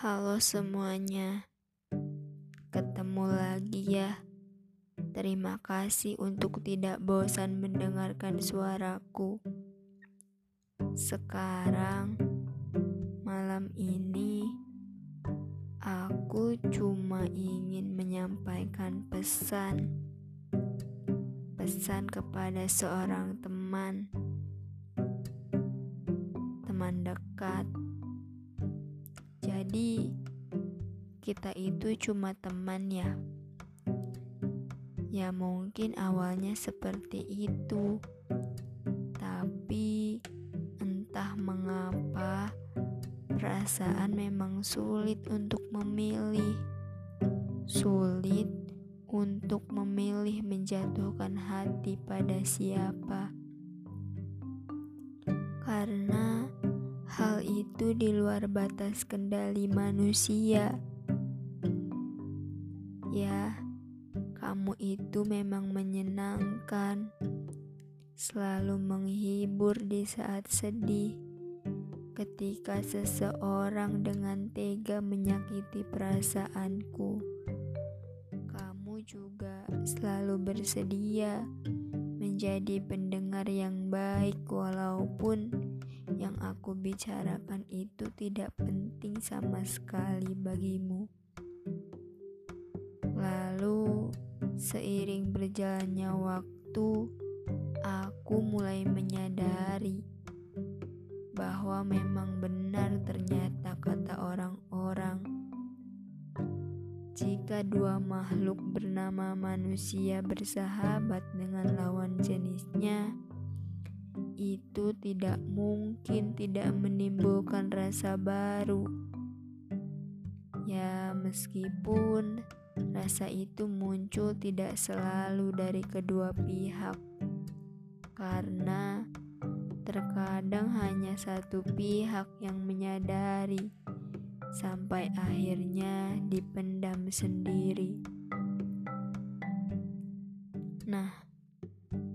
Halo semuanya, ketemu lagi ya. Terima kasih untuk tidak bosan mendengarkan suaraku. Sekarang, malam ini, aku cuma ingin menyampaikan pesan. Pesan kepada seorang teman, teman dekat jadi, kita itu cuma teman ya. Ya mungkin awalnya seperti itu. Tapi entah mengapa perasaan memang sulit untuk memilih. Sulit untuk memilih menjatuhkan hati pada siapa. Karena itu di luar batas kendali manusia. Ya, kamu itu memang menyenangkan, selalu menghibur di saat sedih. Ketika seseorang dengan tega menyakiti perasaanku, kamu juga selalu bersedia menjadi pendengar yang baik, walaupun yang aku bicarakan itu tidak penting sama sekali bagimu. Lalu, seiring berjalannya waktu, aku mulai menyadari bahwa memang benar ternyata kata orang-orang. Jika dua makhluk bernama manusia bersahabat dengan lawan jenisnya, itu tidak mungkin tidak menimbulkan rasa baru. Ya, meskipun rasa itu muncul tidak selalu dari kedua pihak, karena terkadang hanya satu pihak yang menyadari, sampai akhirnya dipendam sendiri. Nah,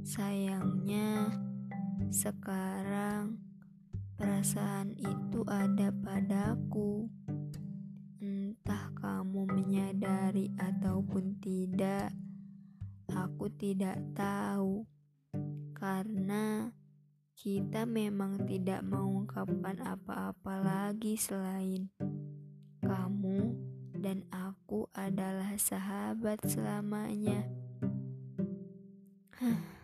sayangnya sekarang perasaan itu ada padaku. Entah kamu menyadari ataupun tidak, aku tidak tahu. Karena kita memang tidak mengungkapkan apa-apa lagi selain kamu dan aku adalah sahabat selamanya. Huh.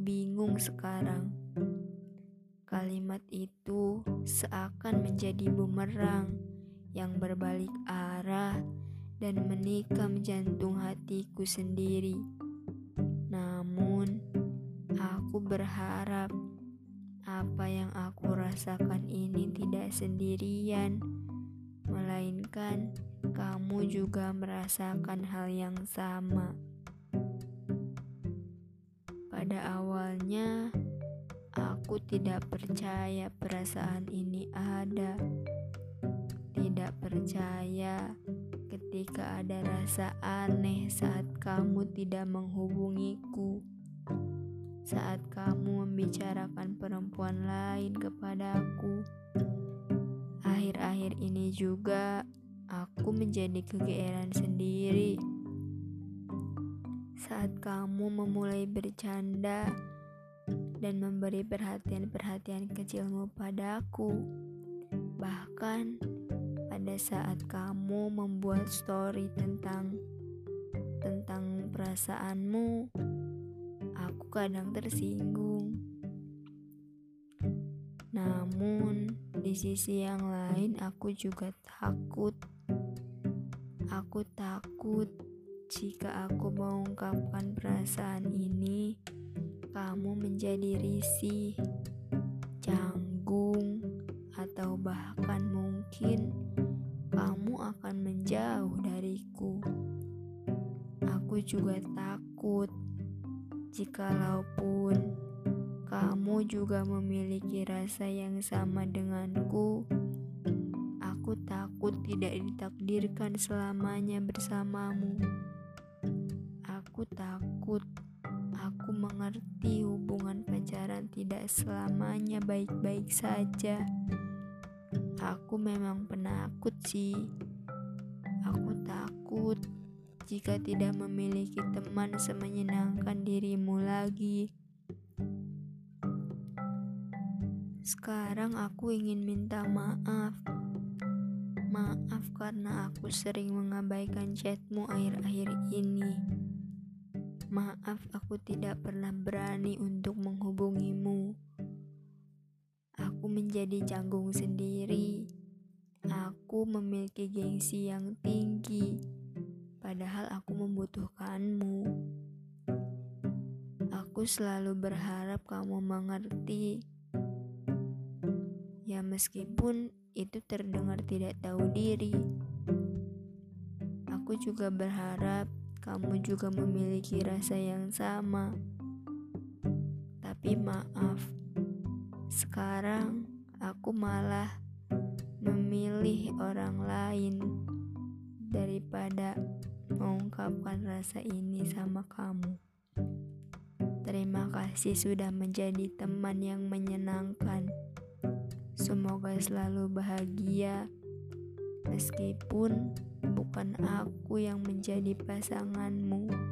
Bingung sekarang. Kalimat itu seakan menjadi bumerang yang berbalik arah dan menikam jantung hatiku sendiri. Namun, aku berharap apa yang aku rasakan ini tidak sendirian, melainkan kamu juga merasakan hal yang sama. Pada awalnya, aku tidak percaya perasaan ini ada. Tidak percaya ketika ada rasa aneh saat kamu tidak menghubungiku. Saat kamu membicarakan perempuan lain kepadaku. Akhir-akhir ini juga aku menjadi kegeeran sendiri saat kamu memulai bercanda dan memberi perhatian-perhatian kecilmu padaku. Bahkan pada saat kamu membuat story tentang tentang perasaanmu, aku kadang tersinggung. Namun, di sisi yang lain aku juga takut. Aku takut jika aku mengungkapkan perasaan ini, kamu menjadi risih, canggung, atau bahkan mungkin kamu akan menjauh dariku. Aku juga takut jikalaupun kamu juga memiliki rasa yang sama denganku. Aku takut tidak ditakdirkan selamanya bersamamu. Aku takut. Aku mengerti hubungan pacaran tidak selamanya baik-baik saja. Aku memang penakut sih. Aku takut jika tidak memiliki teman semenyenangkan dirimu lagi. Sekarang aku ingin minta maaf. Maaf karena aku sering mengabaikan chatmu akhir-akhir ini. Maaf aku tidak pernah berani untuk menghubungimu. Aku menjadi canggung sendiri. Aku memiliki gengsi yang tinggi, padahal aku membutuhkanmu. Aku selalu berharap kamu mengerti Ya meskipun itu terdengar tidak tahu diri. Aku juga berharap kamu juga memiliki rasa yang sama. Tapi maaf, sekarang aku malah memilih orang lain daripada mengungkapkan rasa ini sama kamu. Terima kasih sudah menjadi teman yang menyenangkan. Semoga selalu bahagia, meskipun bukan aku yang menjadi pasanganmu.